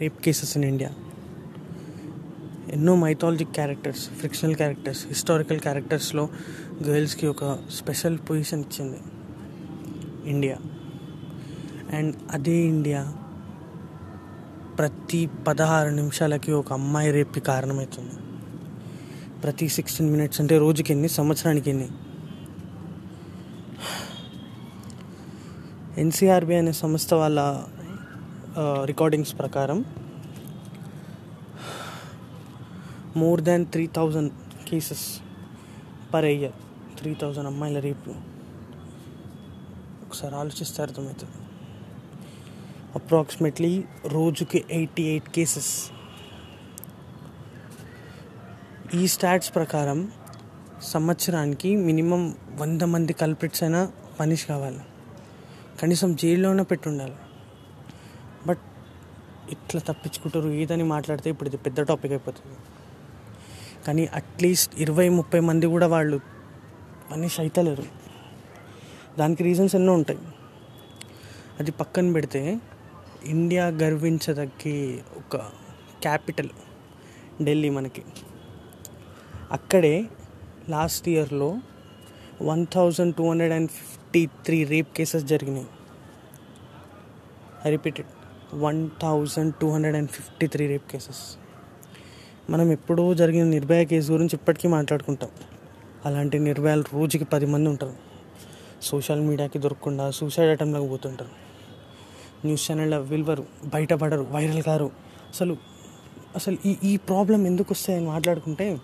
Rape cases in India ఎన్నో mythologic characters fictional characters historical క్యారెక్టర్స్లో గర్ల్స్కి ఒక స్పెషల్ పొజిషన్ ఇచ్చింది ఇండియా అండ్ అదే ఇండియా ప్రతి పదహారు నిమిషాలకి ఒక అమ్మాయి రేప్కి కారణమవుతుంది ప్రతి సిక్స్టీన్ మినిట్స్ అంటే రోజుకి ఎన్ని సంవత్సరానికి ఎన్ని? ఎన్సీఆర్బి అనే సంస్థ వాళ్ళ రికార్డింగ్స్ ప్రకారం more than three thousand cases per year three thousand అమ్మాయిల రేపు. ఒకసారి ఆలోచిస్తే అర్థమవుతుంది. అప్రాక్సిమేట్లీ రోజుకి ఎయిటీ ఎయిట్ కేసెస్ ఈ స్టాట్స్ ప్రకారం సంవత్సరానికి మినిమం వంద మంది కల్ప్రిట్స్ అయినా పనిష్ కావాలి. కనీసం జైల్లోనే పెట్టుండాలి. ఇట్లా తప్పించుకుంటారు ఏదని మాట్లాడితే ఇప్పుడు ఇది పెద్ద టాపిక్ అయిపోతుంది. కానీ అట్లీస్ట్ ఇరవై ముప్పై మంది కూడా వాళ్ళు మనిషి అవుతలేరు దానికి రీజన్స్ ఎన్నో ఉంటాయి. అది పక్కన పెడితే ఇండియా గర్వించదగ్గి ఒక క్యాపిటల్ ఢిల్లీ మనకి. అక్కడే లాస్ట్ ఇయర్లో one thousand two hundred and fifty three rape cases జరిగినాయి I repeated one thousand two hundred and fifty three rape cases. మనం ఎప్పుడో జరిగిన నిర్భయ కేసు గురించి ఇప్పటికీ మాట్లాడుకుంటాం. అలాంటి నిర్భయాలు రోజుకి పది మంది ఉంటారు. సోషల్ మీడియాకి దొరకకుండా సూసైడ్ అటెంప్ట్లకు పోతుంటారు. న్యూస్ ఛానళ్ళ విలువరు బయటపడరు వైరల్ కారు. అసలు అసలు ఈ ఈ ప్రాబ్లం ఎందుకు వస్తాయని మాట్లాడుకుంటే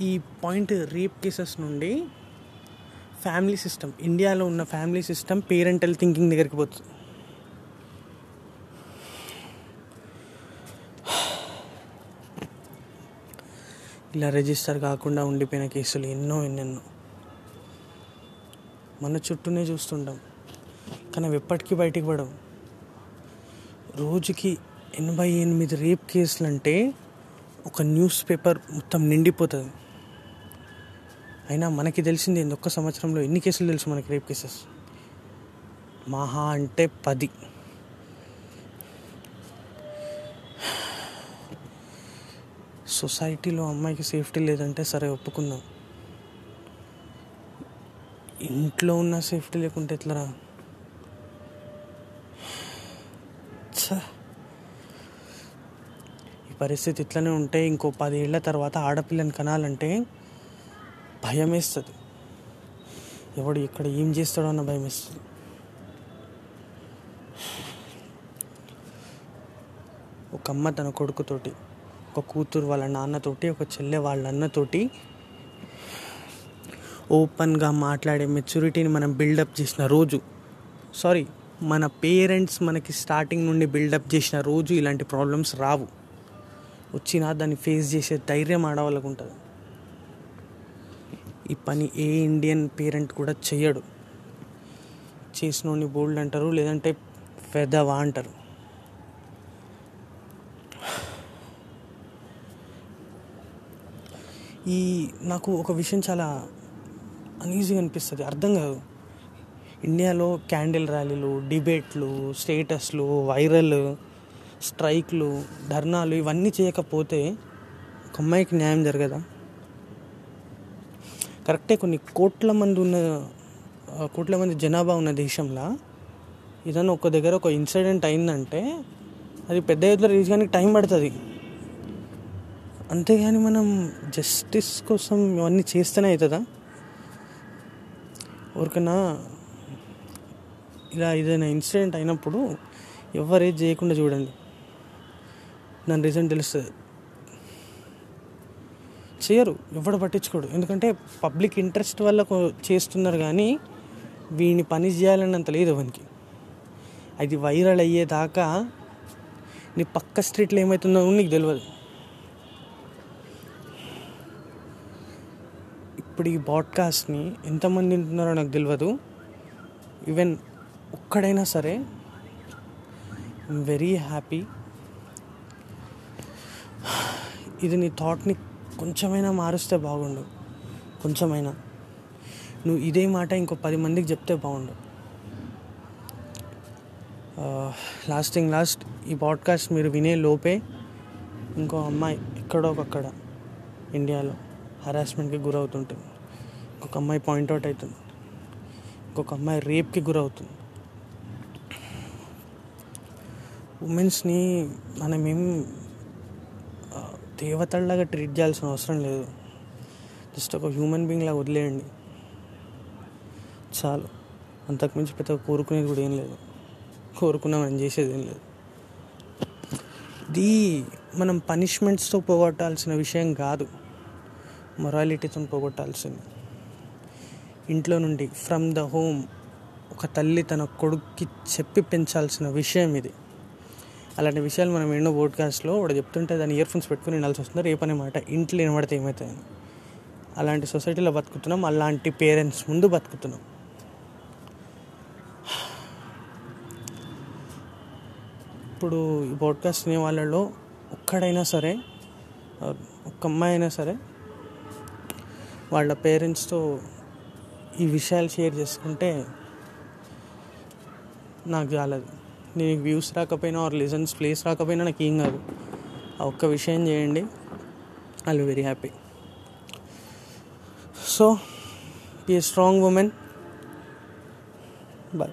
ఈ పాయింట్ రేప్ కేసెస్ నుండి ఫ్యామిలీ సిస్టమ్ ఇండియాలో ఉన్న ఫ్యామిలీ సిస్టమ్ పేరెంటల్ థింకింగ్ దగ్గరికి పోతుంది. ఇలా రిజిస్టర్ కాకుండా ఉండిపోయిన కేసులు ఎన్నో ఎన్నెన్నో. మన చుట్టూనే చూస్తుంటాం కానీ అవి ఎప్పటికీ బయటికి పడవు. రోజుకి ఎనభై ఎనిమిది రేప్ కేసులు అంటే ఒక న్యూస్ పేపర్ మొత్తం నిండిపోతుంది. అయినా మనకి తెలిసింది ఏంది ఒక్క సంవత్సరంలో ఎన్ని కేసులు తెలుసు మనకి రేప్ కేసెస్? మహా అంటే పది. సొసైటీలో అమ్మాయికి సేఫ్టీ లేదంటే సరే ఒప్పుకుందాం. ఇంట్లో ఉన్న సేఫ్టీ లేకుంటే ఎట్లరా? ఈ పరిస్థితి ఇట్లనే ఉంటే ఇంకో పదేళ్ళ తర్వాత ఆడపిల్లని కనాలంటే భయం వేస్తుంది ఎవడు ఇక్కడ ఏం చేస్తాడో అన్న భయం వేస్తుంది ఒక అమ్మ తన కొడుకుతోటి ఒక కూతురు వాళ్ళ నాన్నతోటి ఒక చెల్లె వాళ్ళ అన్నతోటి ఓపెన్గా మాట్లాడే మెచ్యూరిటీని మనం బిల్డప్ చేసిన రోజు సారీ మన పేరెంట్స్ మనకి స్టార్టింగ్ నుండి బిల్డప్ చేసిన రోజు ఇలాంటి ప్రాబ్లమ్స్ రావు. వచ్చినా దాన్ని ఫేస్ చేసే ధైర్యం ఆడవాళ్ళకు ఉంటుంది. ఈ పని ఏ ఇండియన్ పేరెంట్ కూడా చేయడు చేసినోడిని బోల్డ్ అంటారు లేదంటే పెద్దవా అంటారు. ఈ నాకు ఒక విషయం చాలా అనీజీగా అనిపిస్తుంది అర్థం కాదు. ఇండియాలో క్యాండిల్ ర్యాలీలు డిబేట్లు స్టేటస్లు వైరల్ స్ట్రైక్లు ధర్నాలు ఇవన్నీ చేయకపోతే ఒక అమ్మాయికి న్యాయం జరగదా? కరెక్టే కొన్ని కోట్ల మంది ఉన్న కోట్ల మంది జనాభా ఉన్న దేశంలో ఏదైనా ఒక దగ్గర ఒక ఇన్సిడెంట్ అయిందంటే అది పెద్ద ఎత్తులో రీచ్ కానీ టైం పడుతుంది. అంతేగాని మనం జస్టిస్ కోసం ఇవన్నీ చేస్తేనే అవుతుందా? ఎవరికైనా ఇలా ఏదైనా ఇన్సిడెంట్ అయినప్పుడు ఎవరేది చేయకుండా చూడండి. దాని రీజన్ తెలుస్తుంది. చేయరు ఎవడు పట్టించుకోడు. ఎందుకంటే పబ్లిక్ ఇంట్రెస్ట్ వల్ల చేస్తున్నారు కానీ వీడిని పని చేయాలన్నంత లేదు వానికి. అది వైరల్ అయ్యేదాకా నీ పక్క స్ట్రీట్లో ఏమవుతుందో నీకు తెలియదు ఇప్పుడు ఈ బాడ్కాస్ట్ని ఎంతమంది వింటున్నారో నాకు తెలియదు ఈవెన్ ఒక్కడైనా సరే వెరీ హ్యాపీ. ఇది నీ థాట్ని కొంచెమైనా మారుస్తే బాగుండు. కొంచెమైనా. నువ్వు ఇదే మాట ఇంకో పది మందికి చెప్తే బాగుండు. లాస్టింగ్ లాస్ట్ ఈ పాడ్కాస్ట్ మీరు వినే లోపే ఇంకో అమ్మాయి ఎక్కడో ఒకక్కడ ఇండియాలో హరాస్మెంట్కి గురవుతుంటుంది ఇంకొక అమ్మాయి పాయింట్అవుట్ అవుతుంది ఇంకొక అమ్మాయి రేప్కి గురవుతుంది. ఉమెన్స్ని మనం ఏం దేవతల్లాగా ట్రీట్ చేయాల్సిన అవసరం లేదు. జస్ట్ ఒక హ్యూమన్ బీయింగ్ లాగా వదిలేయండి. చాలు. అంతకుమించి పెద్ద కోరుకునేది కూడా ఏం లేదు. కోరుకున్నామని చేసేది ఏం లేదు. ఇది మనం పనిష్మెంట్స్తో పోగొట్టాల్సిన విషయం కాదు. మొరాలిటీతో పోగొట్టాల్సింది. ఇంట్లో నుండి ఫ్రమ్ ద హోమ్ ఒక తల్లి తన కొడుక్కి చెప్పి పెంచాల్సిన విషయం ఇది. అలాంటి విషయాలు మనం ఎన్నో పోడ్కాస్ట్లో వాడు చెప్తుంటే దాన్ని ఇయర్ ఫోన్స్ పెట్టుకుని వినాల్సి వస్తుంది. రేపనే మాట ఇంట్లో వినబడితే ఏమవుతాయని అలాంటి సొసైటీలో బతుకుతున్నాం అలాంటి పేరెంట్స్ ముందు బతుకుతున్నాం. ఇప్పుడు ఈ పాడ్కాస్ట్ వినే వాళ్ళలో ఒక్కడైనా సరే ఒక్క అమ్మాయి అయినా సరే వాళ్ళ పేరెంట్స్తో ఈ విషయాలు షేర్ చేసుకుంటే నాకు చాలదు నీకు వ్యూస్ రాకపోయినా ఆర్ లిజన్స్ ప్లేస్ రాకపోయినా నాకు ఏం కాదు. ఆ ఒక్క విషయం చేయండి I very happy so be a strong woman boy